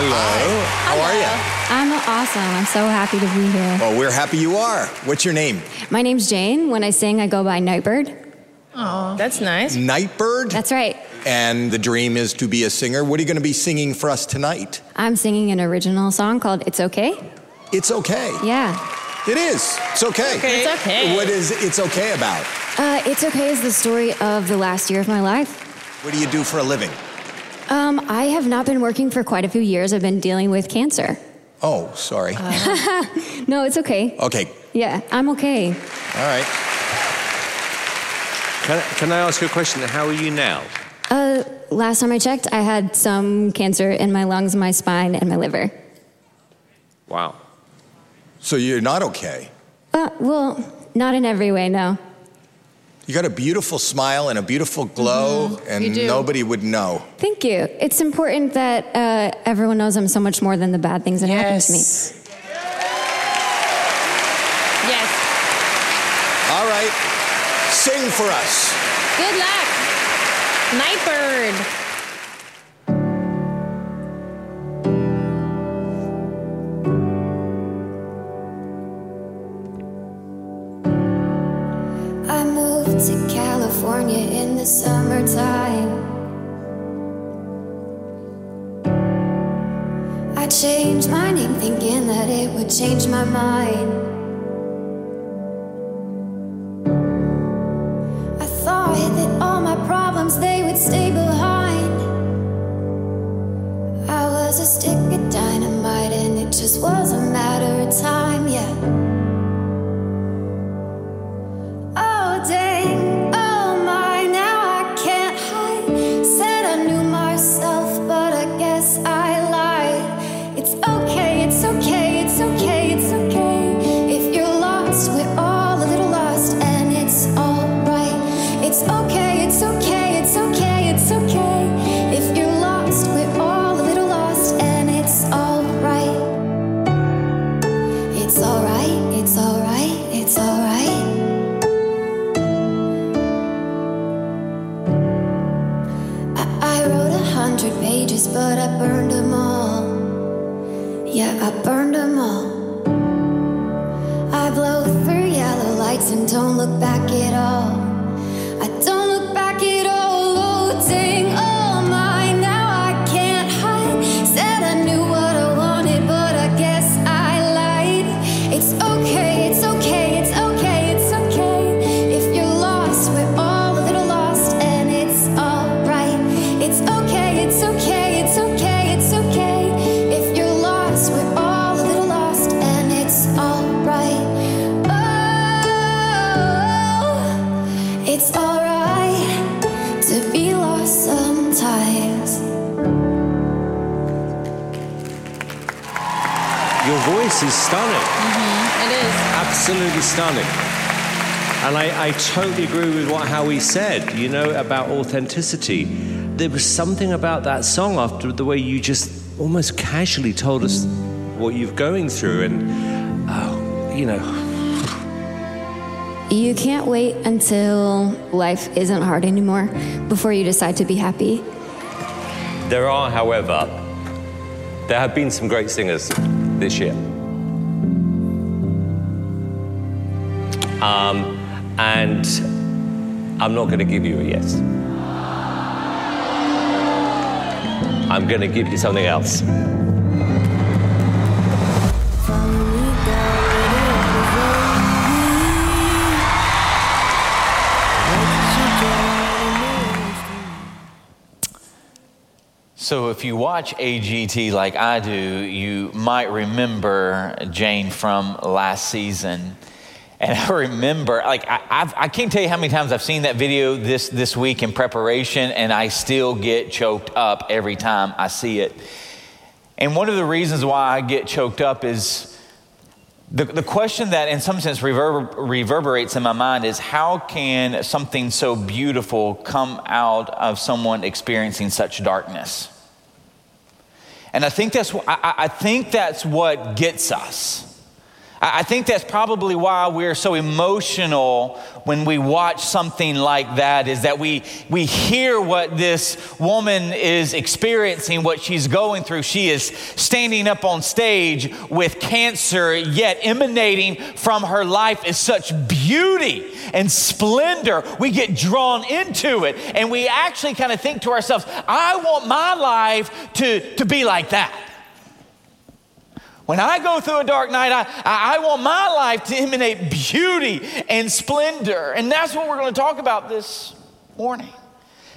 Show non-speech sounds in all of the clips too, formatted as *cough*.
Hello. How are you? I'm awesome. I'm so happy to be here. Well, we're happy you are. What's your name? My name's Jane. When I sing, I go by Nightbird. Oh, that's nice. Nightbird? That's right. And the dream is to be a singer. What are you going to be singing for us tonight? I'm singing an original song called It's Okay. It's okay. Yeah. It is. It's okay. Okay. It's okay. What is It's okay about? Uh, it's Okay is the story of the last year of my life. What do you do for a living? Um, I have not been working for quite a few years. I've been dealing with cancer. Oh, sorry. *laughs* No, it's okay. okay. Yeah, I'm okay. All right. Can, can I ask you a question? How are you now? Uh, last time I checked, I had some cancer in my lungs, my spine, and my liver. Wow. So you're not okay. Uh, well, not in every way, no. You got a beautiful smile and a beautiful glow, and You do. nobody would know. Thank you. It's important that uh, everyone knows I'm so much more than the bad things that happen to me. Yes. Yes. All right. Sing for us. Good luck. Nightbird. The summertime. I changed my name thinking that it would change my mind. I thought that all my problems they would stay behind. I was a stick of dynamite and it just was Absolutely stunning. And I, I totally agree with what Howie said, you know, about authenticity. There was something about that song after the way you just almost casually told us what you're going through. And, oh, you know, *sighs* You can't wait until life isn't hard anymore before you decide to be happy. There are, however, there have been some great singers this year. Um, and I'm not going to give you a yes. I'm going to give you something else. So, if you watch AGT like I do, you might remember Jane from last season. And I remember, like, I, I've, I can't tell you how many times I've seen that video this, this week in preparation, and I still get choked up every time I see it. And one of the reasons why I get choked up is the, the question that, in some sense, reverber, reverberates in my mind is how can something so beautiful come out of someone experiencing such darkness? And I think that's, I- I think that's what gets us. I think that's probably why we're so emotional when we watch something like that is that we, we hear what this woman is experiencing, what she's going through. She is standing up on stage with cancer, yet emanating from her life is such beauty and splendor. We get drawn into it and we actually kind of think to ourselves, I want my life to, to be like that. When I go through a dark night, I, I want my life to emanate beauty and splendor. And that's what we're going to talk about this morning.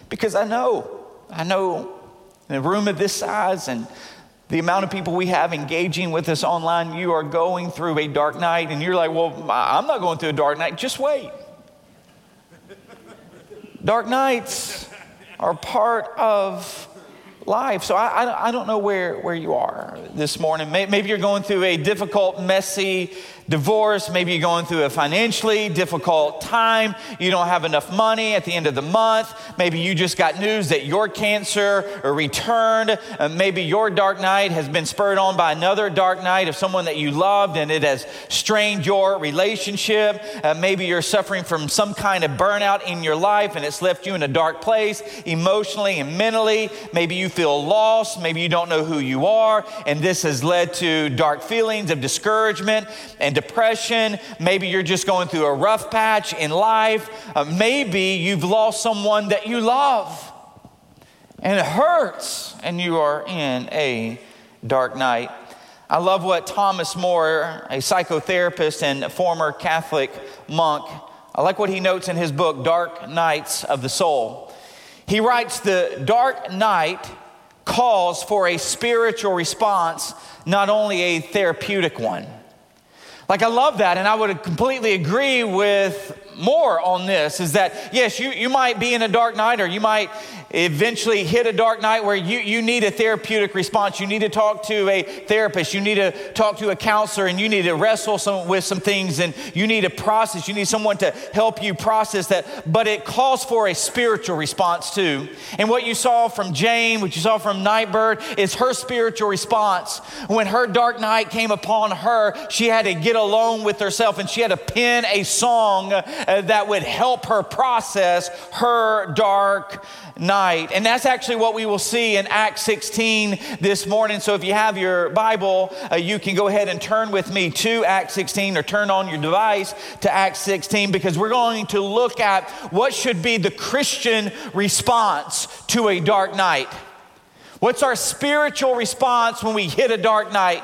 Because I know, I know in a room of this size and the amount of people we have engaging with us online, you are going through a dark night and you're like, well, I'm not going through a dark night. Just wait. Dark nights are part of life. So I, I, I, don't know where, where you are this morning. Maybe you're going through a difficult, messy divorce. Maybe you're going through a financially difficult time. You don't have enough money at the end of the month. Maybe you just got news that your cancer returned. Uh, maybe your dark night has been spurred on by another dark night of someone that you loved and it has strained your relationship. Uh, maybe you're suffering from some kind of burnout in your life and it's left you in a dark place emotionally and mentally. Maybe you feel lost. Maybe you don't know who you are. And this has led to dark feelings of discouragement and depression. Maybe you're just going through a rough patch in life. Uh, maybe you've lost someone that you love and it hurts and you are in a dark night. I love what Thomas Moore, a psychotherapist and former Catholic monk, I like what he notes in his book, Dark Nights of the Soul. He writes, The dark night calls for a spiritual response, not only a therapeutic one. Like, I love that, and I would completely agree with Moore on this is that, yes, you, you might be in a dark night or you might eventually hit a dark night where you, you need a therapeutic response. You need to talk to a therapist. You need to talk to a counselor and you need to wrestle some, with some things and you need a process. You need someone to help you process that. But it calls for a spiritual response too. And what you saw from Jane, what you saw from Nightbird, is her spiritual response. When her dark night came upon her, she had to get alone with herself and she had to pen a song that would help her process her dark night. And that's actually what we will see in Acts 16 this morning. So if you have your Bible, uh, you can go ahead and turn with me to Acts 16 or turn on your device to Acts 16 because we're going to look at what should be the Christian response to a dark night. What's our spiritual response when we hit a dark night?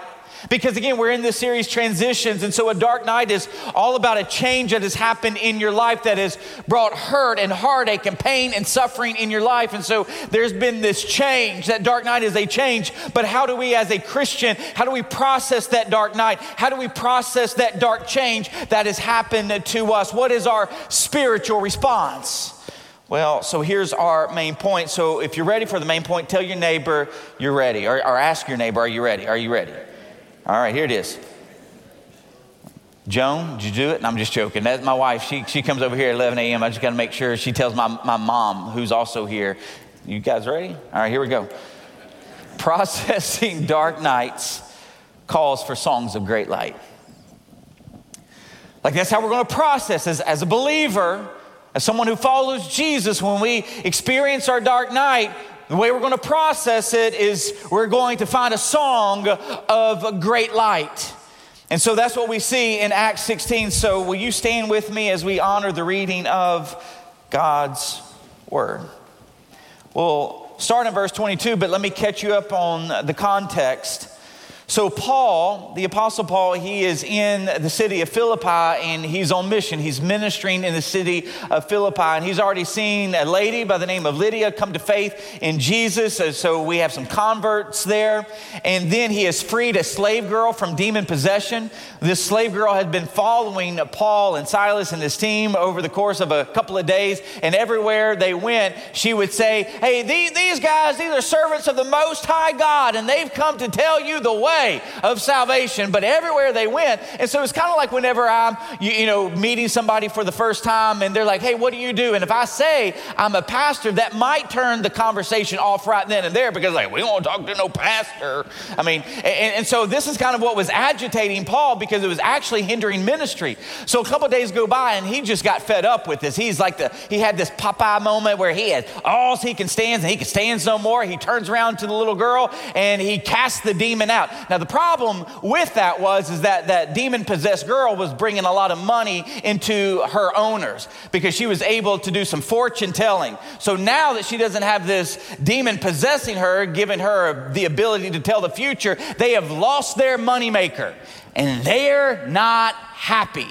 Because again, we're in this series transitions. And so a dark night is all about a change that has happened in your life that has brought hurt and heartache and pain and suffering in your life. And so there's been this change. That dark night is a change. But how do we, as a Christian, how do we process that dark night? How do we process that dark change that has happened to us? What is our spiritual response? Well, so here's our main point. So if you're ready for the main point, tell your neighbor you're ready, or, or ask your neighbor, Are you ready? Are you ready? All right, here it is. Joan, did you do it? And I'm just joking. That's my wife. She, she comes over here at 11 a.m. I just got to make sure she tells my, my mom, who's also here. You guys ready? All right, here we go. Processing dark nights calls for songs of great light. Like that's how we're going to process as, as a believer, as someone who follows Jesus, when we experience our dark night, the way we're going to process it is we're going to find a song of great light. And so that's what we see in Acts 16. So will you stand with me as we honor the reading of God's word? We'll start in verse 22, but let me catch you up on the context. So, Paul, the Apostle Paul, he is in the city of Philippi and he's on mission. He's ministering in the city of Philippi and he's already seen a lady by the name of Lydia come to faith in Jesus. So, we have some converts there. And then he has freed a slave girl from demon possession. This slave girl had been following Paul and Silas and his team over the course of a couple of days. And everywhere they went, she would say, Hey, these guys, these are servants of the Most High God, and they've come to tell you the way way of salvation, but everywhere they went. And so it's kind of like whenever I'm, you, you know, meeting somebody for the first time and they're like, hey, what do you do? And if I say I'm a pastor, that might turn the conversation off right then and there because, like, we don't want to talk to no pastor. I mean, and, and so this is kind of what was agitating Paul because it was actually hindering ministry. So a couple days go by and he just got fed up with this. He's like the, he had this Popeye moment where he had all he can stand and he can stand no more. He turns around to the little girl and he casts the demon out. Now the problem with that was is that that demon possessed girl was bringing a lot of money into her owners because she was able to do some fortune telling. So now that she doesn't have this demon possessing her, giving her the ability to tell the future, they have lost their moneymaker and they're not happy.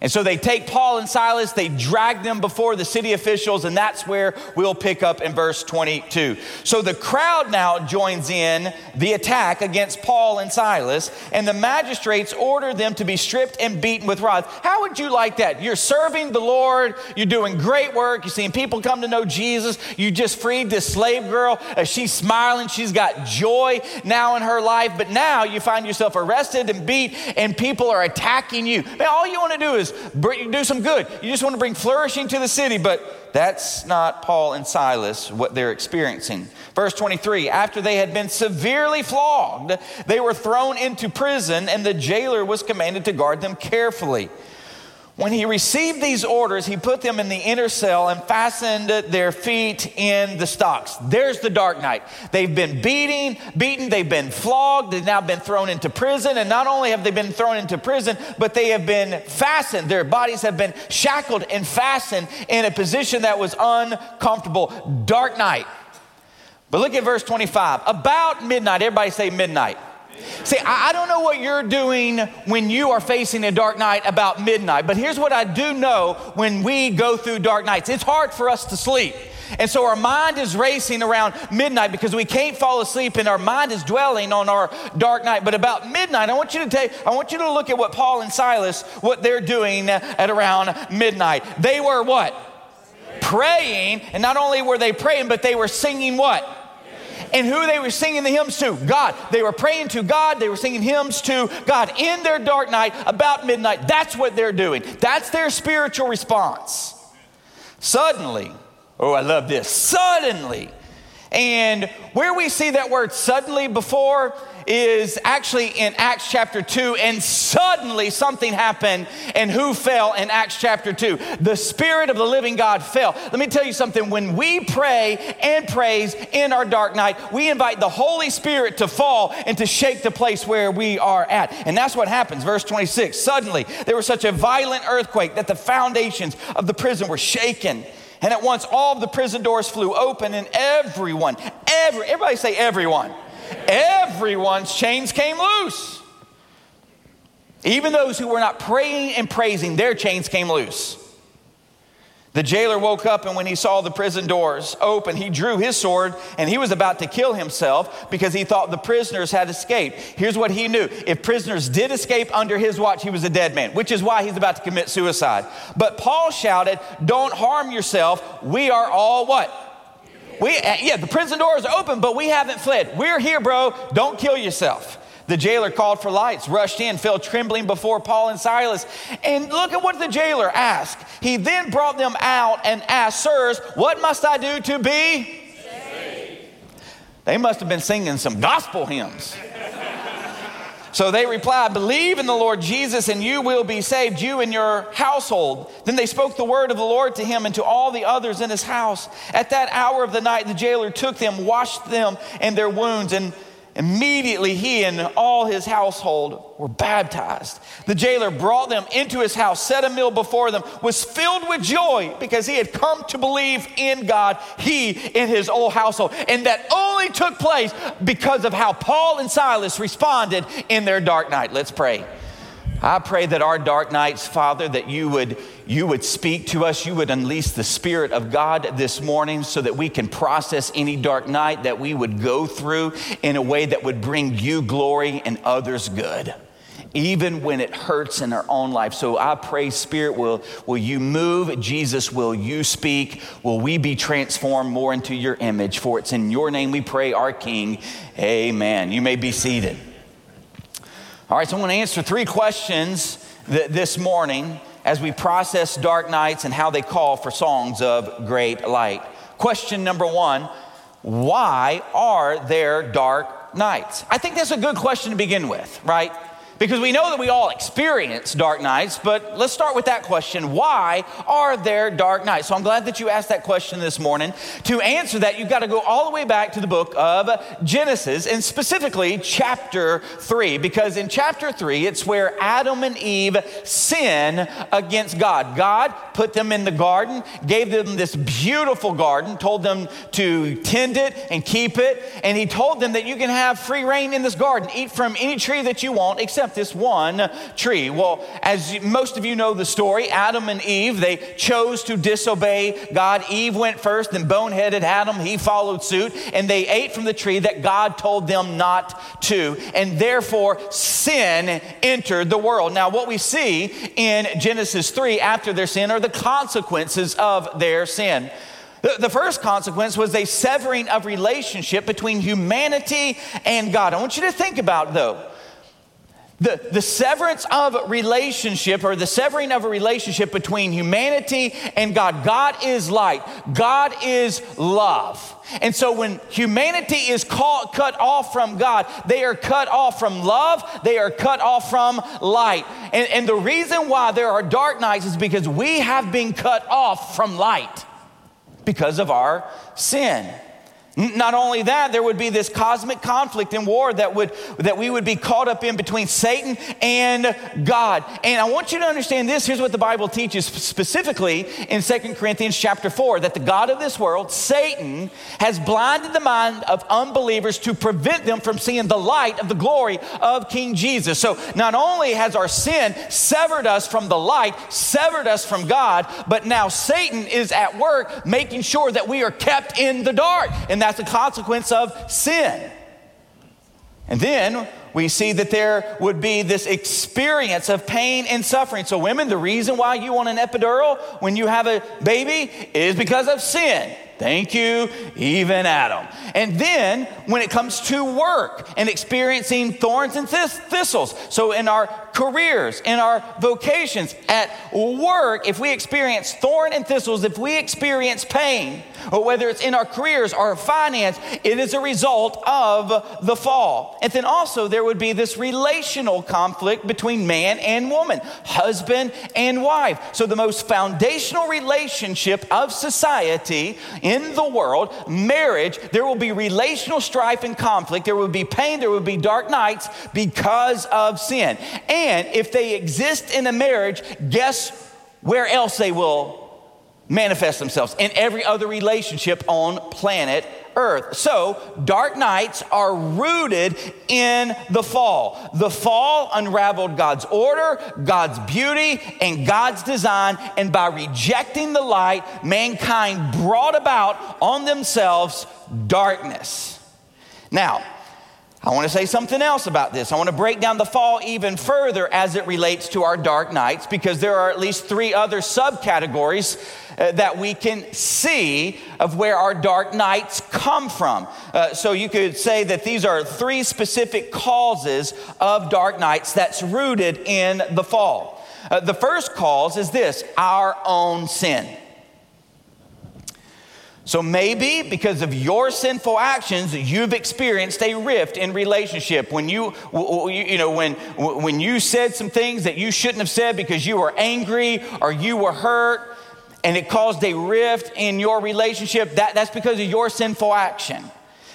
And so they take Paul and Silas, they drag them before the city officials, and that's where we'll pick up in verse 22. So the crowd now joins in the attack against Paul and Silas, and the magistrates order them to be stripped and beaten with rods. How would you like that? You're serving the Lord, you're doing great work, you're seeing people come to know Jesus, you just freed this slave girl, she's smiling, she's got joy now in her life, but now you find yourself arrested and beat, and people are attacking you. Man, all you want to do is do some good. You just want to bring flourishing to the city, but that's not Paul and Silas what they're experiencing. Verse 23 After they had been severely flogged, they were thrown into prison, and the jailer was commanded to guard them carefully. When he received these orders, he put them in the inner cell and fastened their feet in the stocks. There's the dark night. They've been beating, beaten, they've been flogged, they've now been thrown into prison. And not only have they been thrown into prison, but they have been fastened. Their bodies have been shackled and fastened in a position that was uncomfortable. Dark night. But look at verse 25. About midnight, everybody say midnight. See, I don't know what you're doing when you are facing a dark night about midnight, but here's what I do know when we go through dark nights it's hard for us to sleep. And so our mind is racing around midnight because we can't fall asleep and our mind is dwelling on our dark night. But about midnight, I want you to take, I want you to look at what Paul and Silas, what they're doing at around midnight. They were what? Praying. And not only were they praying, but they were singing what? And who they were singing the hymns to God. They were praying to God, they were singing hymns to God in their dark night about midnight. That's what they're doing, that's their spiritual response. Suddenly, oh, I love this, suddenly. And where we see that word suddenly before is actually in Acts chapter 2, and suddenly something happened, and who fell in Acts chapter 2? The Spirit of the living God fell. Let me tell you something when we pray and praise in our dark night, we invite the Holy Spirit to fall and to shake the place where we are at. And that's what happens. Verse 26 Suddenly, there was such a violent earthquake that the foundations of the prison were shaken. And at once all of the prison doors flew open, and everyone, every, everybody say everyone everyone's chains came loose. Even those who were not praying and praising, their chains came loose. The jailer woke up, and when he saw the prison doors open, he drew his sword and he was about to kill himself because he thought the prisoners had escaped. Here's what he knew if prisoners did escape under his watch, he was a dead man, which is why he's about to commit suicide. But Paul shouted, Don't harm yourself. We are all what? We, uh, yeah, the prison door is open, but we haven't fled. We're here, bro. Don't kill yourself. The jailer called for lights, rushed in, fell trembling before Paul and Silas. And look at what the jailer asked. He then brought them out and asked, Sirs, what must I do to be? Saved. They must have been singing some gospel hymns. So they replied, Believe in the Lord Jesus, and you will be saved, you and your household. Then they spoke the word of the Lord to him and to all the others in his house. At that hour of the night, the jailer took them, washed them and their wounds, and Immediately, he and all his household were baptized. The jailer brought them into his house, set a meal before them, was filled with joy because he had come to believe in God, he and his whole household. And that only took place because of how Paul and Silas responded in their dark night. Let's pray. I pray that our dark nights, Father, that you would, you would speak to us, you would unleash the Spirit of God this morning so that we can process any dark night that we would go through in a way that would bring you glory and others good, even when it hurts in our own life. So I pray, Spirit, will, will you move? Jesus, will you speak? Will we be transformed more into your image? For it's in your name we pray, our King. Amen. You may be seated. All right, so I'm going to answer three questions th- this morning as we process dark nights and how they call for songs of great light. Question number one Why are there dark nights? I think that's a good question to begin with, right? Because we know that we all experience dark nights, but let's start with that question. Why are there dark nights? So I'm glad that you asked that question this morning. To answer that, you've got to go all the way back to the book of Genesis, and specifically chapter 3, because in chapter 3, it's where Adam and Eve sin against God. God put them in the garden, gave them this beautiful garden, told them to tend it and keep it, and He told them that you can have free rein in this garden, eat from any tree that you want, except this one tree. Well, as most of you know the story, Adam and Eve, they chose to disobey God. Eve went first, then boneheaded Adam, he followed suit, and they ate from the tree that God told them not to. And therefore, sin entered the world. Now, what we see in Genesis 3 after their sin are the consequences of their sin. The first consequence was a severing of relationship between humanity and God. I want you to think about, though, the, the severance of relationship or the severing of a relationship between humanity and God. God is light, God is love. And so when humanity is caught, cut off from God, they are cut off from love, they are cut off from light. And, and the reason why there are dark nights is because we have been cut off from light because of our sin. Not only that, there would be this cosmic conflict and war that would that we would be caught up in between Satan and God. And I want you to understand this. Here's what the Bible teaches specifically in 2 Corinthians chapter 4 that the God of this world, Satan, has blinded the mind of unbelievers to prevent them from seeing the light of the glory of King Jesus. So not only has our sin severed us from the light, severed us from God, but now Satan is at work making sure that we are kept in the dark. And that's a consequence of sin. And then we see that there would be this experience of pain and suffering. So, women, the reason why you want an epidural when you have a baby is because of sin. Thank you, even Adam. And then when it comes to work and experiencing thorns and thistles, so in our careers, in our vocations, at work, if we experience thorn and thistles, if we experience pain, or whether it's in our careers or finance, it is a result of the fall. And then also there would be this relational conflict between man and woman, husband and wife. So the most foundational relationship of society in the world, marriage, there will be relational strife and conflict. There will be pain, there will be dark nights because of sin. And if they exist in a marriage, guess where else they will manifest themselves in every other relationship on planet Earth. So, dark nights are rooted in the fall. The fall unraveled God's order, God's beauty, and God's design, and by rejecting the light, mankind brought about on themselves darkness. Now, I want to say something else about this. I want to break down the fall even further as it relates to our dark nights because there are at least three other subcategories uh, that we can see of where our dark nights come from. Uh, so you could say that these are three specific causes of dark nights that's rooted in the fall. Uh, the first cause is this our own sin. So maybe because of your sinful actions, you've experienced a rift in relationship. When you, you know, when, when you said some things that you shouldn't have said because you were angry or you were hurt and it caused a rift in your relationship, that, that's because of your sinful action.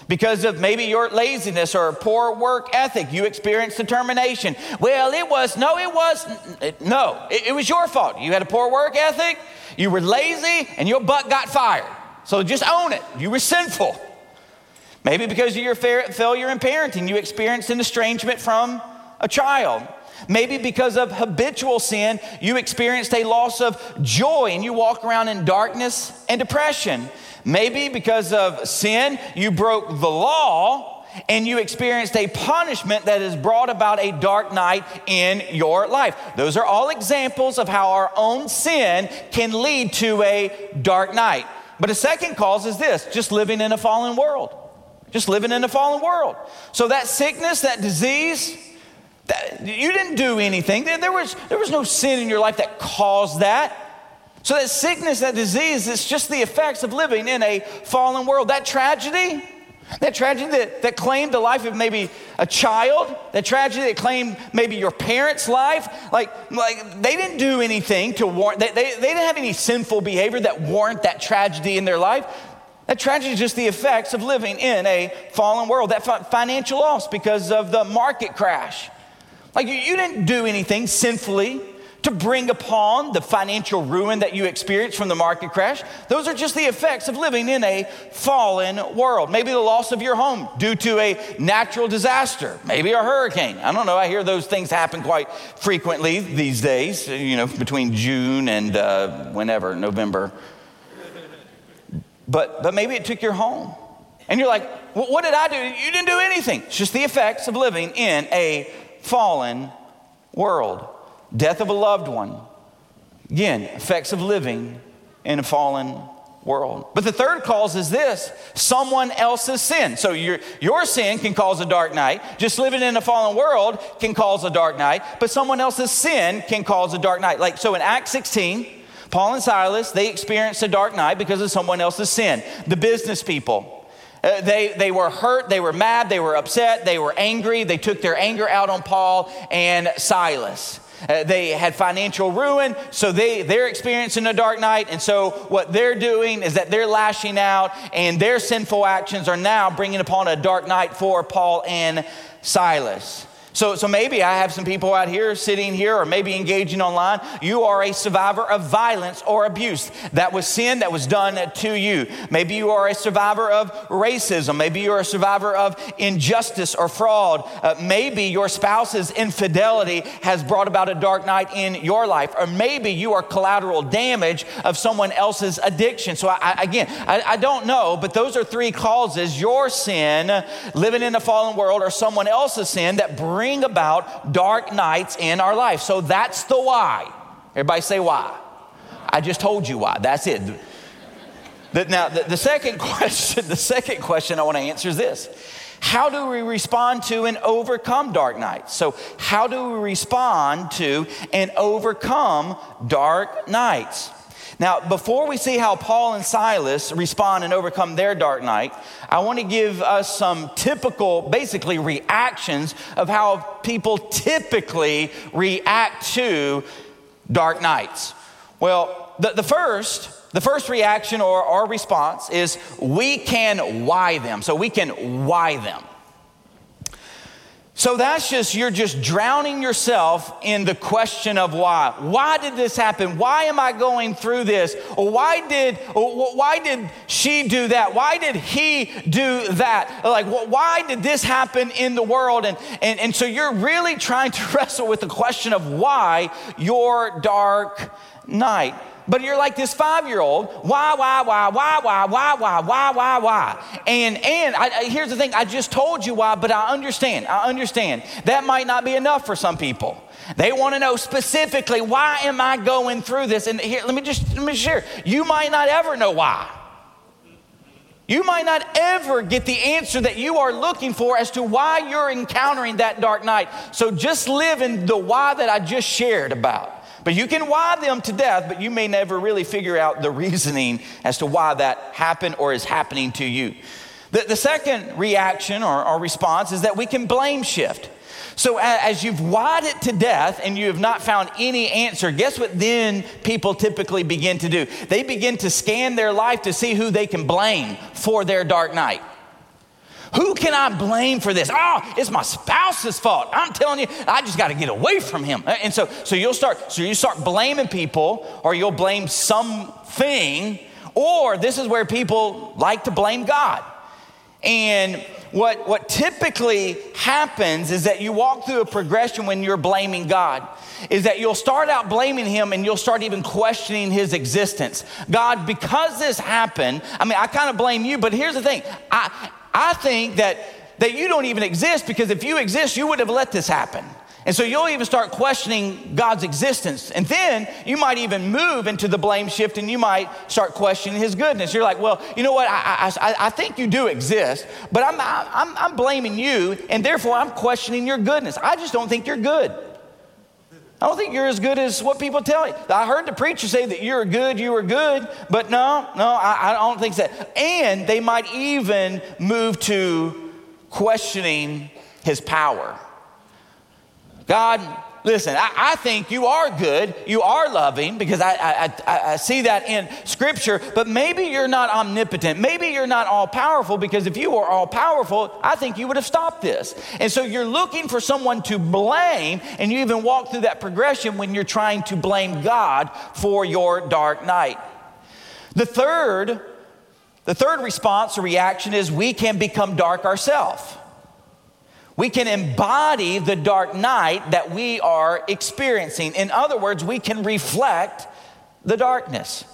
Because of maybe your laziness or poor work ethic, you experienced determination. Well, it was, no, it was, no, it, it was your fault. You had a poor work ethic, you were lazy, and your butt got fired. So just own it. You were sinful. Maybe because of your failure in parenting, you experienced an estrangement from a child. Maybe because of habitual sin, you experienced a loss of joy and you walk around in darkness and depression. Maybe because of sin, you broke the law and you experienced a punishment that has brought about a dark night in your life. Those are all examples of how our own sin can lead to a dark night. But a second cause is this just living in a fallen world. Just living in a fallen world. So that sickness, that disease, That, you didn't do anything. There, there was, there was no sin in your life that caused that. So that sickness, that disease, it's just the effects of living in a fallen world. That tragedy, that tragedy that, that claimed the life of maybe a child, that tragedy that claimed maybe your parents' life, like, like they didn't do anything to warrant, they, they, they didn't have any sinful behavior that warrant that tragedy in their life. That tragedy is just the effects of living in a fallen world. That financial loss because of the market crash. Like you, you didn't do anything sinfully to bring upon the financial ruin that you experienced from the market crash. Those are just the effects of living in a fallen world. Maybe the loss of your home due to a natural disaster, maybe a hurricane. I don't know. I hear those things happen quite frequently these days, you know, between June and uh, whenever, November. But, but maybe it took your home. And you're like, well, what did I do? You didn't do anything. It's just the effects of living in a fallen world death of a loved one. Again, effects of living in a fallen world. But the third cause is this someone else's sin. So your, your sin can cause a dark night. Just living in a fallen world can cause a dark night, but someone else's sin can cause a dark night. Like, so in Acts 16, Paul and Silas, they experienced a dark night because of someone else's sin. The business people, uh, they, they were hurt, they were mad, they were upset, they were angry. They took their anger out on Paul and Silas. Uh, they had financial ruin, so they, they're experiencing a dark night. And so, what they're doing is that they're lashing out, and their sinful actions are now bringing upon a dark night for Paul and Silas. So, so maybe I have some people out here sitting here or maybe engaging online. You are a survivor of violence or abuse. That was sin that was done to you. Maybe you are a survivor of racism. Maybe you're a survivor of injustice or fraud. Uh, maybe your spouse's infidelity has brought about a dark night in your life. Or maybe you are collateral damage of someone else's addiction. So, I, again, I, I don't know, but those are three causes your sin, living in a fallen world, or someone else's sin that brings bring about dark nights in our life. So that's the why. Everybody say why. I just told you why. That's it. Now, the, the second *laughs* question, the second question I want to answer is this. How do we respond to and overcome dark nights? So, how do we respond to and overcome dark nights? Now, before we see how Paul and Silas respond and overcome their dark night, I want to give us some typical, basically, reactions of how people typically react to dark nights. Well, the, the first, the first reaction or, our response is we can why them. So we can why them. So that's just, you're just drowning yourself in the question of why. Why did this happen? Why am I going through this? Why did, why did she do that? Why did he do that? Like, why did this happen in the world? And, and, and so you're really trying to *laughs* wrestle with the question of why your dark night. But you're like this five year old. Why, why, why, why, why, why, why, why, why, why? And and I, here's the thing. I just told you why, but I understand. I understand that might not be enough for some people. They want to know specifically why am I going through this? And here, let me just let me share. You might not ever know why. You might not ever get the answer that you are looking for as to why you're encountering that dark night. So just live in the why that I just shared about. But you can why them to death, but you may never really figure out the reasoning as to why that happened or is happening to you. The, the second reaction or, or response is that we can blame shift. So, as you've wide it to death and you have not found any answer, guess what then people typically begin to do? They begin to scan their life to see who they can blame for their dark night. Who can I blame for this? Oh, it's my spouse's fault. I'm telling you, I just got to get away from him. And so, so you'll start, so you start blaming people, or you'll blame something, or this is where people like to blame God. And what, what typically happens is that you walk through a progression when you're blaming God, is that you'll start out blaming Him and you'll start even questioning His existence. God, because this happened, I mean, I kind of blame you, but here's the thing I, I think that, that you don't even exist because if you exist, you would have let this happen. And so you'll even start questioning God's existence. And then you might even move into the blame shift and you might start questioning his goodness. You're like, well, you know what? I, I, I think you do exist, but I'm, I'm, I'm blaming you, and therefore I'm questioning your goodness. I just don't think you're good. I don't think you're as good as what people tell you. I heard the preacher say that you're good, you were good, but no, no, I, I don't think so. And they might even move to questioning his power. God, listen, I, I, think you are good, you are loving, because I, I, I, see that in Scripture, but maybe you're not omnipotent. Maybe you're not all powerful, because if you were all powerful, I think you would have stopped this. And so you're looking for someone to blame, and you even walk through that progression when you're trying to blame God for your dark night. The third, the third response or reaction is we can become dark ourselves. We can embody the dark night that we are experiencing. In other words, we can reflect the darkness.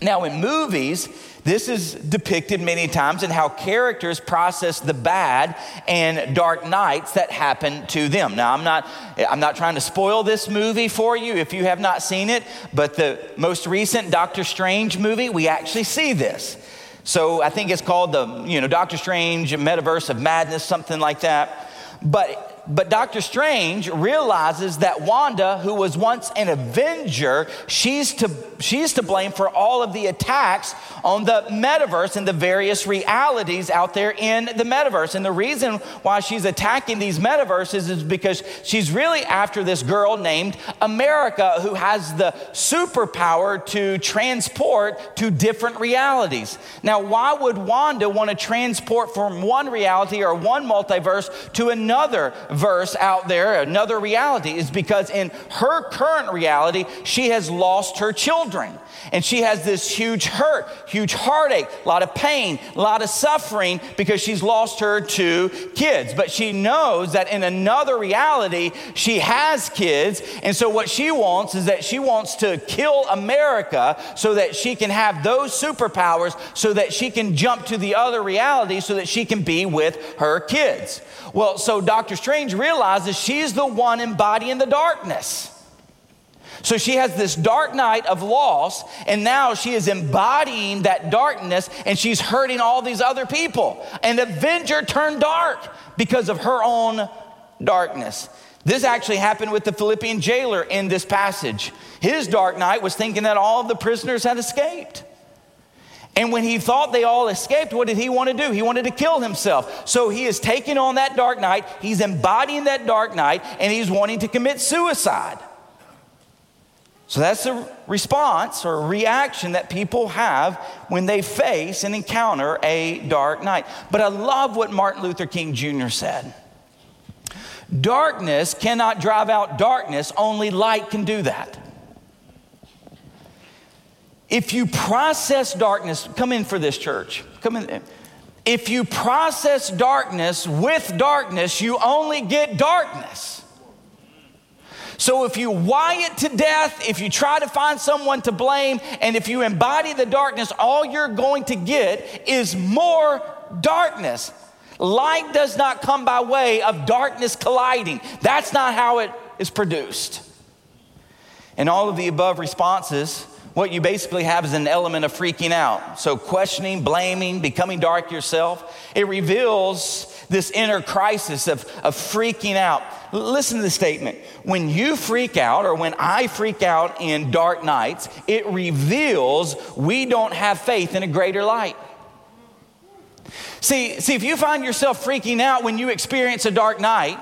Now, in movies, this is depicted many times in how characters process the bad and dark nights that happen to them. Now, I'm not, I'm not trying to spoil this movie for you if you have not seen it, but the most recent Doctor Strange movie, we actually see this. So I think it's called the, you know, Doctor Strange Metaverse of Madness, something like that. But but Doctor Strange realizes that Wanda, who was once an Avenger, she's to, she's to blame for all of the attacks on the metaverse and the various realities out there in the metaverse. And the reason why she's attacking these metaverses is because she's really after this girl named America who has the superpower to transport to different realities. Now, why would Wanda want to transport from one reality or one multiverse to another? Verse out there, another reality, is because in her current reality, she has lost her children. And she has this huge hurt, huge heartache, a lot of pain, a lot of suffering because she's lost her two kids. But she knows that in another reality, she has kids. And so what she wants is that she wants to kill America so that she can have those superpowers so that she can jump to the other reality so that she can be with her kids. Well, so Doctor Strange realizes she's the one embodying the darkness. So she has this dark night of loss, and now she is embodying that darkness and she's hurting all these other people. An Avenger turned dark because of her own darkness. This actually happened with the Philippian jailer in this passage. His dark night was thinking that all of the prisoners had escaped. And when he thought they all escaped, what did he want to do? He wanted to kill himself. So he is taking on that dark night, he's embodying that dark night, and he's wanting to commit suicide. So that's the response or reaction that people have when they face and encounter a dark night. But I love what Martin Luther King Jr. said. Darkness cannot drive out darkness, only light can do that. If you process darkness, come in for this church. Come in. If you process darkness with darkness, you only get darkness. So if you it to death, if you try to find someone to blame, and if you embody the darkness, all you're going to get is more darkness. Light does not come by way of darkness colliding. That's not how it is produced. And all of the above responses, what you basically have is an element of freaking out. So, questioning, blaming, becoming dark yourself, it reveals this inner crisis of, of freaking out. Listen to the statement. When you freak out, or when I freak out in dark nights, it reveals we don't have faith in a greater light. See, see, if you find yourself freaking out when you experience a dark night,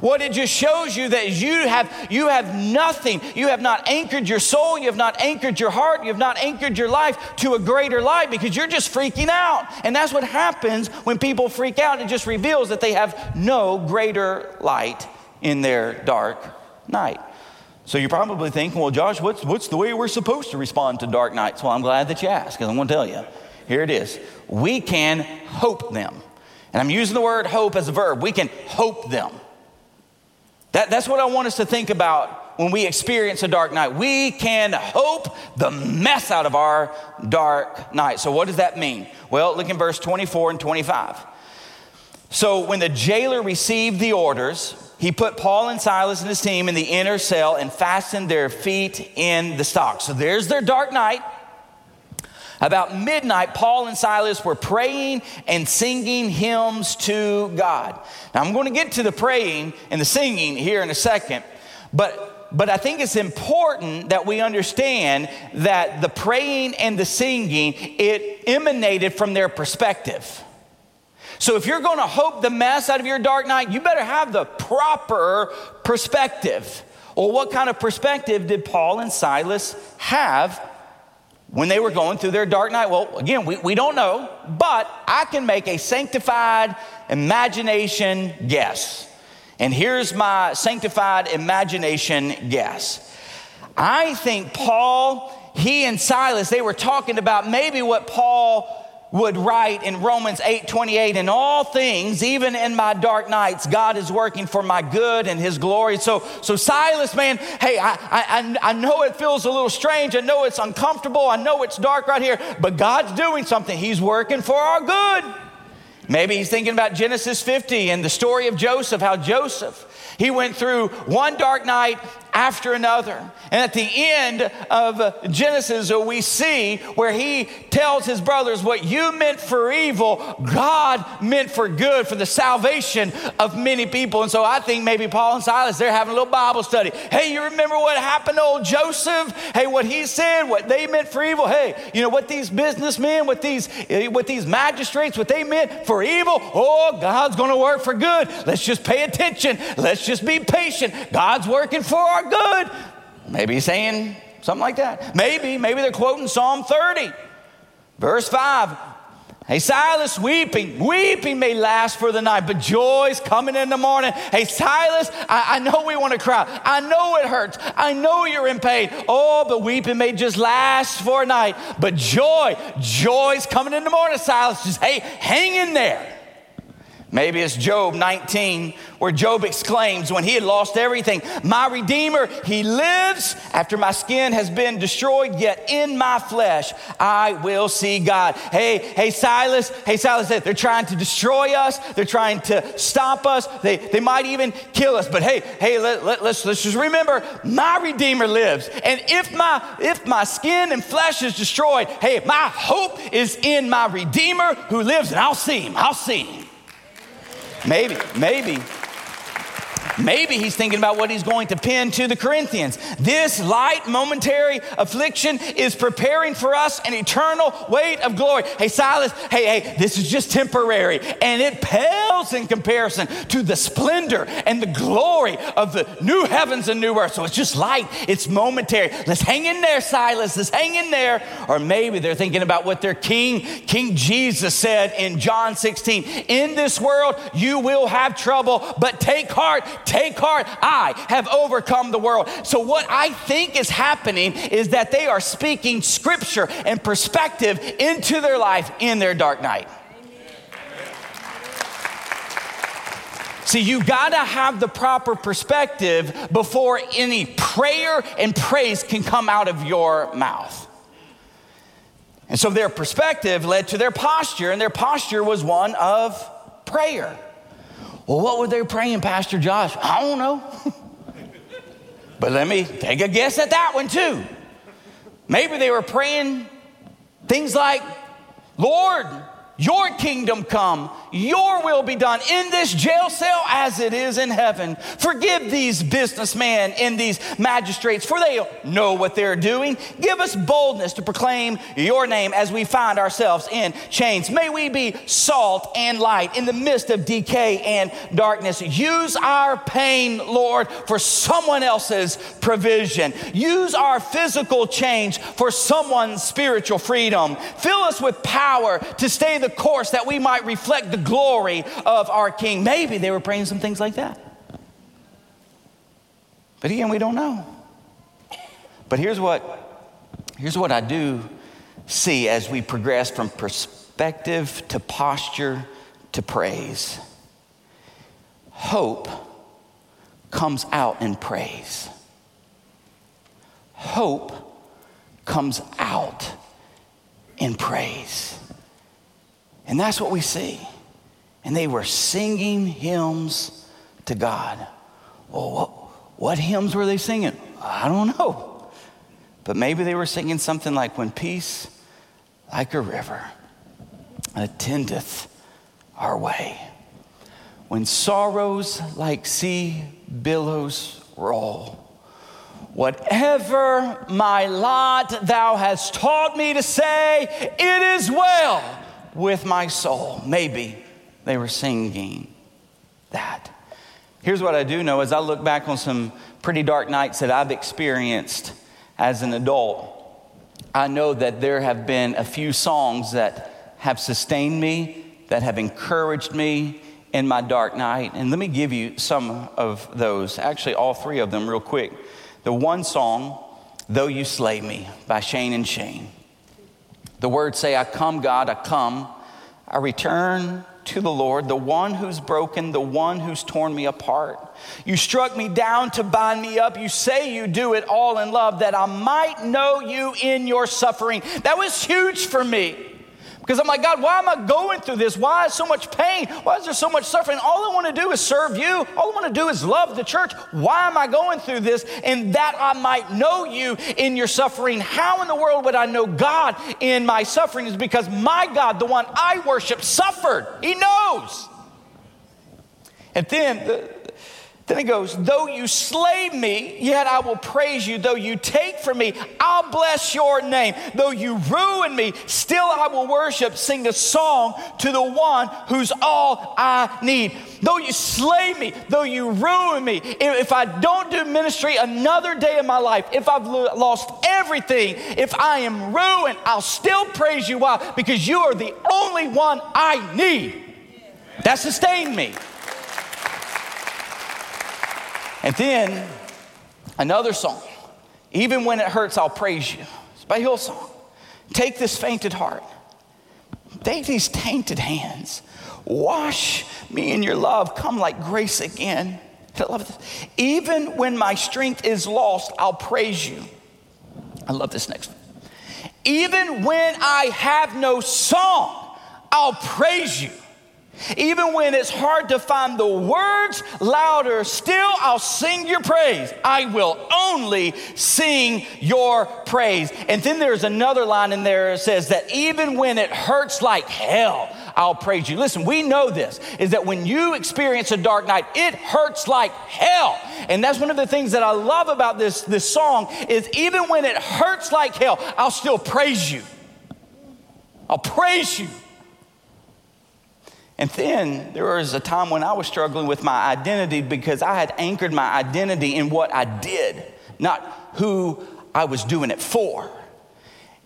what it just shows you that you have you have nothing. You have not anchored your soul, you have not anchored your heart, you have not anchored your life to a greater light because you're just freaking out. And that's what happens when people freak out. It just reveals that they have no greater light in their dark night. So you're probably thinking, well, Josh, what's, what's the way we're supposed to respond to dark nights? Well, I'm glad that you asked because I'm going to tell you. Here it is. We can hope them. And I'm using the word hope as a verb. We can hope them. That, that's what I want us to think about when we experience a dark night. We can hope the mess out of our dark night. So, what does that mean? Well, look in verse 24 and 25. So when the jailer received the orders, he put Paul and Silas and his team in the inner cell and fastened their feet in the stocks. So there's their dark night. About midnight, Paul and Silas were praying and singing hymns to God. Now, I'm going to get to the praying and the singing here in a second, but, but I think it's important that we understand that the praying and the singing, it emanated from their perspective. So if you're going to hope the mess out of your dark night, you better have the proper perspective. Well, what kind of perspective did Paul and Silas have when they were going through their dark night? Well, again, we, we don't know, but I can make a sanctified imagination guess. And here's my sanctified imagination guess. I think Paul, he and Silas, they were talking about maybe what Paul would write in Romans 8 28, in all things, even in my dark nights, God is working for my good and his glory. So, so Silas, man, hey, I, I, I know it feels a little strange. I know it's uncomfortable. I know it's dark right here, but God's doing something. He's working for our good. Maybe he's thinking about Genesis 50 and the story of Joseph, how Joseph, he went through one dark night after another. And at the end of Genesis, we see where he tells his brothers, What you meant for evil, God meant for good, for the salvation of many people. And so I think maybe Paul and Silas, they're having a little Bible study. Hey, you remember what happened to old Joseph? Hey, what he said, what they meant for evil? Hey, you know what these businessmen, what these, eh, what these magistrates, what they meant for evil? Oh, God's going to work for good. Let's just pay attention. Let's just be patient. God's working for our good. Maybe he's saying something like that. Maybe, maybe they're quoting Psalm 30, verse 5. Hey, Silas, weeping, weeping may last for the night, but joy's coming in the morning. Hey, Silas, I, I know we want to cry. I know it hurts. I know you're in pain. Oh, but weeping may just last for a night, but joy, joy's coming in the morning, Silas. Just, hey, hang in there. Maybe it's Job 19, where Job exclaims when he had lost everything, My Redeemer, he lives after my skin has been destroyed, yet in my flesh I will see God. Hey, hey, Silas, hey, Silas, they're trying to destroy us, they're trying to stop us, they, they might even kill us. But hey, hey, let, let, let's, let's just remember, my Redeemer lives. And if my, if my skin and flesh is destroyed, hey, my hope is in my Redeemer who lives, and I'll see him, I'll see him. Maybe, maybe. Maybe he's thinking about what he's going to pin to the Corinthians. This light, momentary affliction is preparing for us an eternal weight of glory. Hey, Silas, hey, hey, this is just temporary, and it pales in comparison to the splendor and the glory of the new heavens and new earth. So it's just light, it's momentary. Let's hang in there, Silas, let's hang in there. Or maybe they're thinking about what their king, King Jesus, said in John 16 In this world, you will have trouble, but take heart Take heart, I have overcome the world. So, what I think is happening is that they are speaking scripture and perspective into their life in their dark night. See, you gotta have the proper perspective before any prayer and praise can come out of your mouth. And so their perspective led to their posture, and their posture was one of prayer. Well, what were they praying, Pastor Josh? I don't know. *laughs* but let me take a guess at that one too. Maybe they were praying things like, Lord, your kingdom come, your will be done in this jail cell as it is in heaven. Forgive these businessmen and these magistrates, for they know what they're doing. Give us boldness to proclaim your name as we find ourselves in chains. May we be salt and light in the midst of decay and darkness. Use our pain, Lord, for someone else's provision. Use our physical change for someone's spiritual freedom. Fill us with power to stay the the course that we might reflect the glory of our King. Maybe they were praying some things like that. But again, we don't know. But here's what, here's what I do see as we progress from perspective to posture to praise. Hope comes out in praise. Hope comes out in praise. And that's what we see. and they were singing hymns to God. Well, what, what hymns were they singing? I don't know. But maybe they were singing something like, When peace like a river attendeth our way, when sorrows like sea billows roll. Whatever my lot thou hast taught me to say, it is well with my soul. Maybe they were singing that. Here's what I do know as I look back on some pretty dark nights that I've experienced as an adult, I know that there have been a few songs that have sustained me, that have encouraged me in my dark night. And let me give you some of those, actually, all three of them, real quick. The one song, Though You Slay Me, by Shane and Shane. The words say, I come, God, I come. I return to the Lord, the one who's broken, the one who's torn me apart. You struck me down to bind me up. You say you do it all in love that I might know you in your suffering. That was huge for me. Because I'm like, God, why am I going through this? Why is so much pain? Why is there so much suffering? All I want to do is serve you. All I want to do is love the church. Why am I going through this? And that I might know you in your suffering. How in the world would I know God in my suffering? Is because my God, the one I worship, suffered. He knows. And then the, then he goes, Though you slay me, yet I will praise you. Though you take from me, I'll bless your name. Though you ruin me, still I will worship. Sing a song to the one who's all I need. Though you slay me, though you ruin me, if I don't do ministry another day in my life, if I've lost everything, if I am ruined, I'll still praise you. Why? Because you are the only one I need. That sustained me. And then another song, Even When It Hurts, I'll Praise You. It's by Hillsong. Take this fainted heart, take these tainted hands, wash me in your love, come like grace again. I love this. Even when my strength is lost, I'll praise you. I love this next one. Even when I have no song, I'll praise you. Even when it's hard to find the words louder, still I'll sing your praise. I will only sing your praise. And then there's another line in there that says that even when it hurts like hell, I'll praise you. Listen, we know this is that when you experience a dark night, it hurts like hell. And that's one of the things that I love about this, this song is even when it hurts like hell, I'll still praise you. I'll praise you. And then there was a time when I was struggling with my identity because I had anchored my identity in what I did, not who I was doing it for.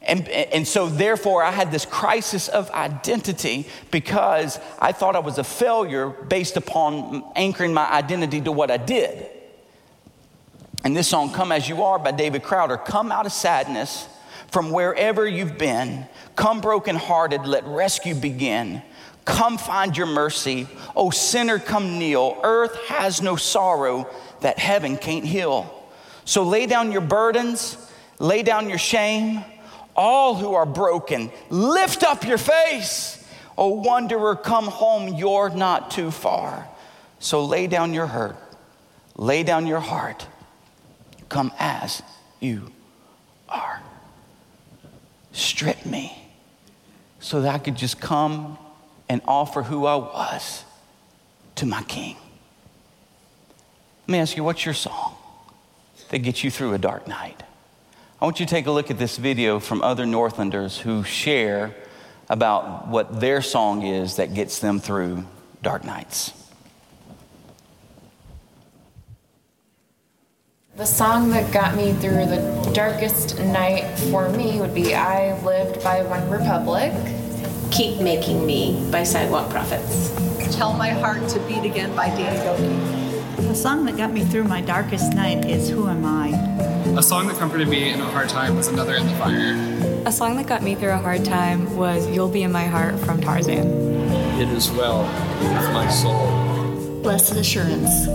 And, and so, therefore, I had this crisis of identity because I thought I was a failure based upon anchoring my identity to what I did. And this song, Come As You Are by David Crowder, come out of sadness from wherever you've been, come brokenhearted, let rescue begin. Come find your mercy. O sinner, come kneel. Earth has no sorrow that heaven can't heal. So lay down your burdens, lay down your shame. All who are broken, lift up your face. O wanderer, come home. You're not too far. So lay down your hurt, lay down your heart. Come as you are. Strip me so that I could just come and offer who I was to my king. Let me ask you, what's your song that gets you through a dark night? I want you to take a look at this video from other Northlanders who share about what their song is that gets them through dark nights. The song that got me through the darkest night for me would be I Lived by OneRepublic. Keep Making Me by Sidewalk Prophets. Tell My Heart to Beat Again by Danny Gokey. The song that got me through my darkest night is Who Am I? A song that comforted me in a hard time was Another in the Fire. A song that got me through a hard time was You'll Be in My Heart from Tarzan. It is well with my soul. Blessed Assurance.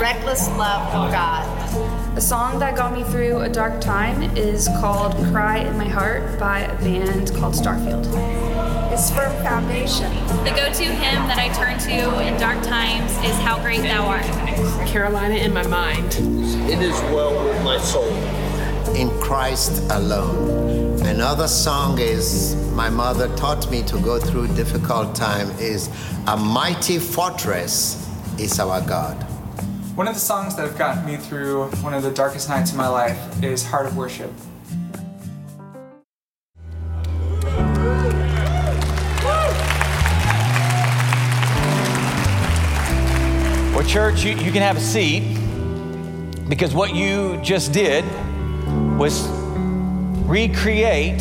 Reckless Love of God. A song that got me through a dark time is called Cry in My Heart by a band called Starfield is firm foundation. The go to hymn that I turn to in dark times is How Great Thou Art. Carolina in my mind. It is well with my soul. In Christ alone. Another song is my mother taught me to go through difficult time is a mighty fortress is our God. One of the songs that have gotten me through one of the darkest nights of my life is Heart of Worship. Church, you, you can have a seat because what you just did was recreate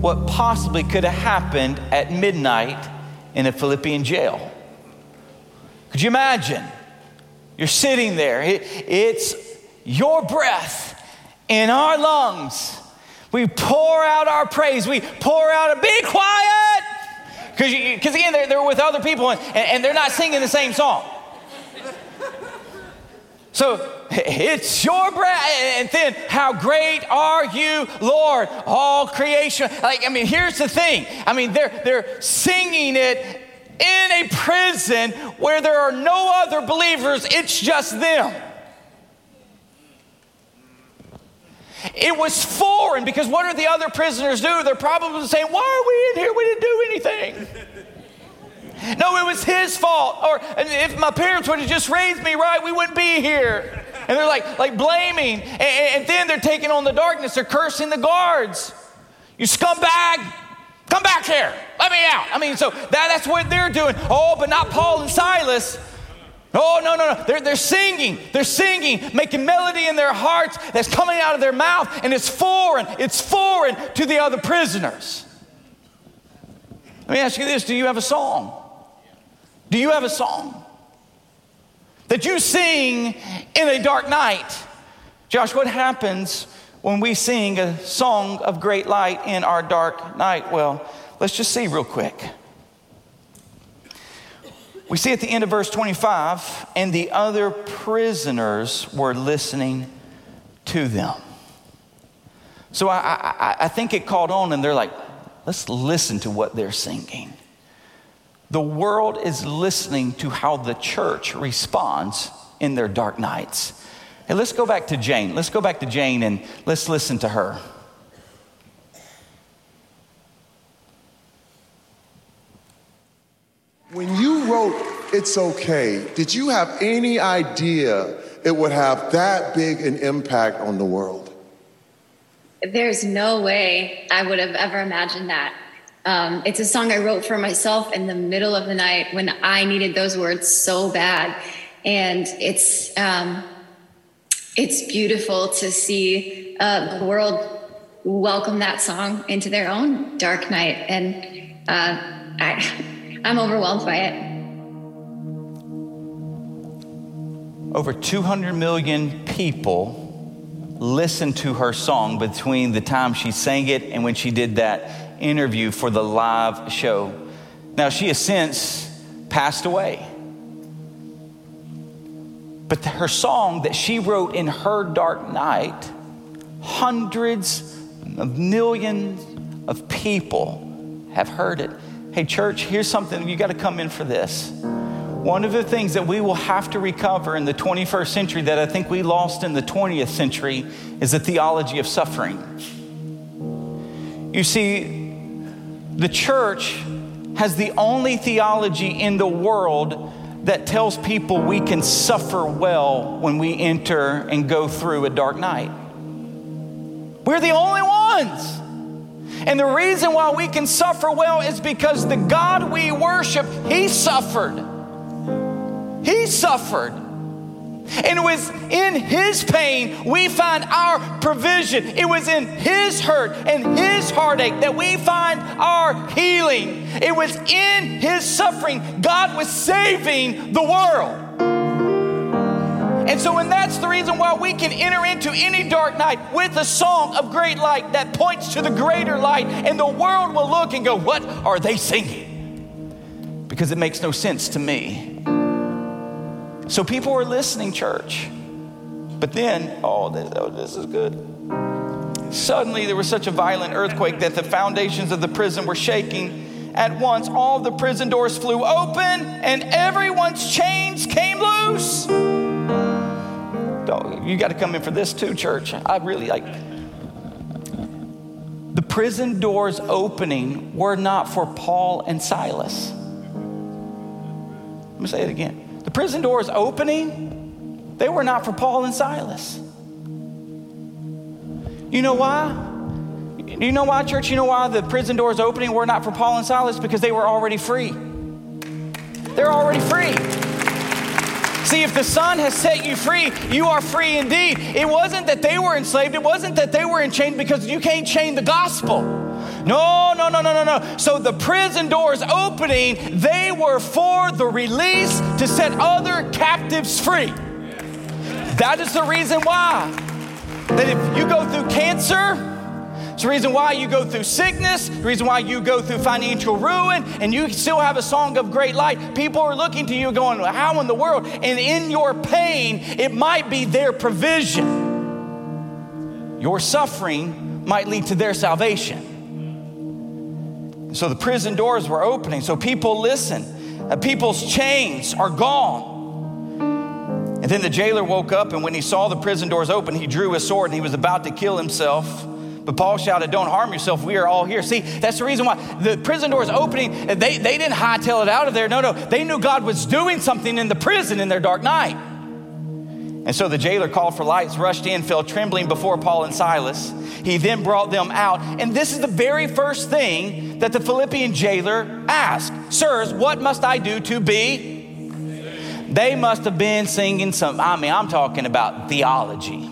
what possibly could have happened at midnight in a Philippian jail. Could you imagine? You're sitting there, it, it's your breath in our lungs. We pour out our praise, we pour out a be quiet. Because again, they're, they're with other people and, and they're not singing the same song. So it's your breath. And then, how great are you, Lord? All creation. Like, I mean, here's the thing. I mean, they're, they're singing it in a prison where there are no other believers, it's just them. It was foreign because what are the other prisoners do? They're probably saying, Why are we in here? We didn't do anything. *laughs* No, it was his fault. Or if my parents would have just raised me right, we wouldn't be here. And they're like, like blaming. And, and then they're taking on the darkness. They're cursing the guards. You scumbag, come back here. Let me out. I mean, so that, that's what they're doing. Oh, but not Paul and Silas. Oh, no, no, no. They're, they're singing. They're singing, making melody in their hearts that's coming out of their mouth, and it's foreign. It's foreign to the other prisoners. Let me ask you this Do you have a song? Do you have a song that you sing in a dark night? Josh, what happens when we sing a song of great light in our dark night? Well, let's just see real quick. We see at the end of verse 25, and the other prisoners were listening to them. So I, I, I think it caught on, and they're like, let's listen to what they're singing. The world is listening to how the church responds in their dark nights. Hey, let's go back to Jane. Let's go back to Jane and let's listen to her. When you wrote It's Okay, did you have any idea it would have that big an impact on the world? There's no way I would have ever imagined that. Um, it's a song I wrote for myself in the middle of the night when I needed those words so bad, and it's um, it's beautiful to see uh, the world welcome that song into their own dark night, and uh, I, *laughs* I'm overwhelmed by it. Over 200 million people listened to her song between the time she sang it and when she did that interview for the live show. Now, she has since passed away. But her song that she wrote in her dark night, hundreds of millions of people have heard it. Hey, church, here's something you got to come in for this. One of the things that we will have to recover in the 21st century that I think we lost in the 20th century is the theology of suffering. You see, the church has the only theology in the world that tells people we can suffer well when we enter and go through a dark night. We're the only ones. And the reason why we can suffer well is because the God we worship, He suffered. He suffered. And it was in his pain we find our provision. It was in his hurt and his heartache that we find our healing. It was in his suffering God was saving the world. And so, and that's the reason why we can enter into any dark night with a song of great light that points to the greater light, and the world will look and go, What are they singing? Because it makes no sense to me. So people were listening, church. But then, oh this, oh, this is good. Suddenly, there was such a violent earthquake that the foundations of the prison were shaking, at once all the prison doors flew open and everyone's chains came loose. Don't- You got to come in for this too, church. I really like. The prison doors opening were not for Paul and Silas. Let me say it again. Prison doors opening, they were not for Paul and Silas. You know why? You know why, church? You know why the prison doors opening were not for Paul and Silas? Because they were already free. They're already free. See, if the Son has set you free, you are free indeed. It wasn't that they were enslaved, it wasn't that they were enchained because you can't chain the gospel. No, no, no, no, no, no. So the prison doors opening, they were for the release to set other captives free. That is the reason why. That if you go through cancer, it's the reason why you go through sickness, the reason why you go through financial ruin, and you still have a song of great light. People are looking to you going, How in the world? And in your pain, it might be their provision. Your suffering might lead to their salvation. So the prison doors were opening. So people listen. Uh, people's chains are gone. And then the jailer woke up, and when he saw the prison doors open, he drew his sword and he was about to kill himself. But Paul shouted, Don't harm yourself. We are all here. See, that's the reason why the prison doors opening, they, they didn't hightail it out of there. No, no. They knew God was doing something in the prison in their dark night. And so the jailer called for lights, rushed in, fell trembling before Paul and Silas. He then brought them out. And this is the very first thing that the Philippian jailer asked Sirs, what must I do to be? They must have been singing some, I mean, I'm talking about theology.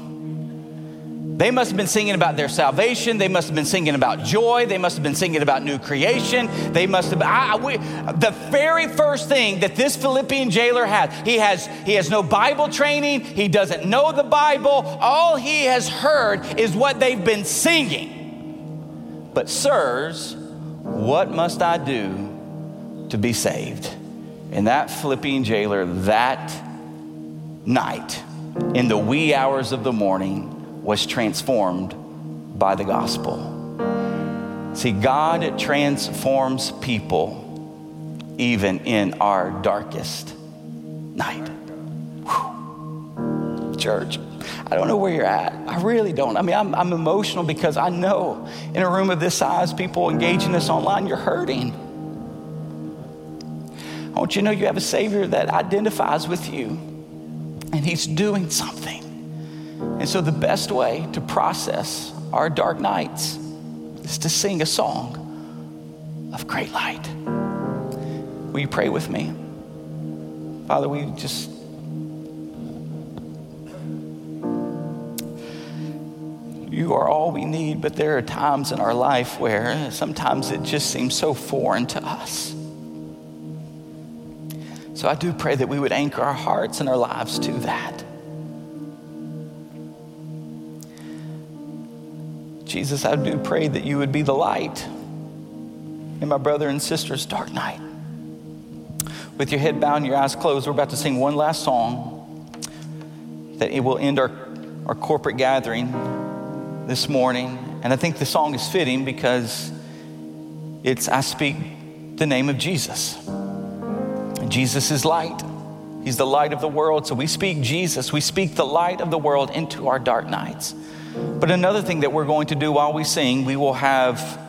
They must have been singing about their salvation. They must have been singing about joy. They must have been singing about new creation. They must have. I, I, we, the very first thing that this Philippian jailer has, he has he has no Bible training. He doesn't know the Bible. All he has heard is what they've been singing. But sirs, what must I do to be saved? And that Philippian jailer that night, in the wee hours of the morning, was transformed by the gospel. See, God transforms people even in our darkest night. Whew. Church, I don't know where you're at. I really don't. I mean, I'm, I'm emotional because I know in a room of this size, people engaging this online, you're hurting. I want you to know you have a Savior that identifies with you, and He's doing something. And so, the best way to process our dark nights is to sing a song of great light. Will you pray with me? Father, we just. You are all we need, but there are times in our life where sometimes it just seems so foreign to us. So I do pray that we would anchor our hearts and our lives to that. Jesus, I do pray that you would be the light in my brother and sister's dark night. With your head bowed and your eyes closed, we're about to sing one last song that it will end our, our corporate gathering this morning. And I think the song is fitting because it's I speak the name of Jesus. Jesus is light. He's the light of the world. So we speak Jesus. We speak the light of the world into our dark nights. But another thing that we're going to do while we sing, we will have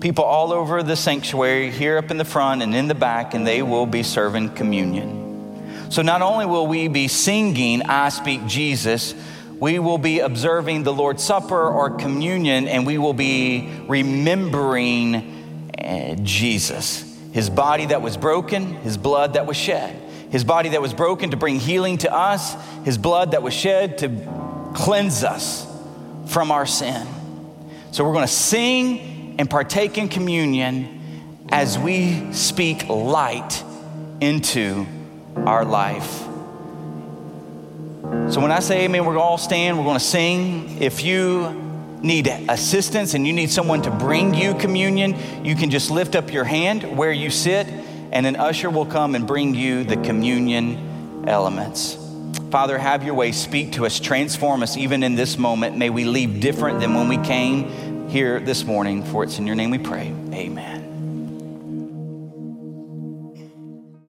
people all over the sanctuary, here up in the front and in the back, and they will be serving communion. So not only will we be singing, I speak Jesus, we will be observing the Lord's Supper or communion, and we will be remembering uh, Jesus, his body that was broken, his blood that was shed. His body that was broken to bring healing to us, his blood that was shed to cleanse us from our sin. So we're going to sing and partake in communion as we speak light into our life. So when I say amen, we're all stand, we're going to sing. If you need assistance and you need someone to bring you communion, you can just lift up your hand where you sit, and an usher will come and bring you the communion elements. Father, have your way. Speak to us. Transform us even in this moment. May we leave different than when we came here this morning. For it's in your name we pray. Amen.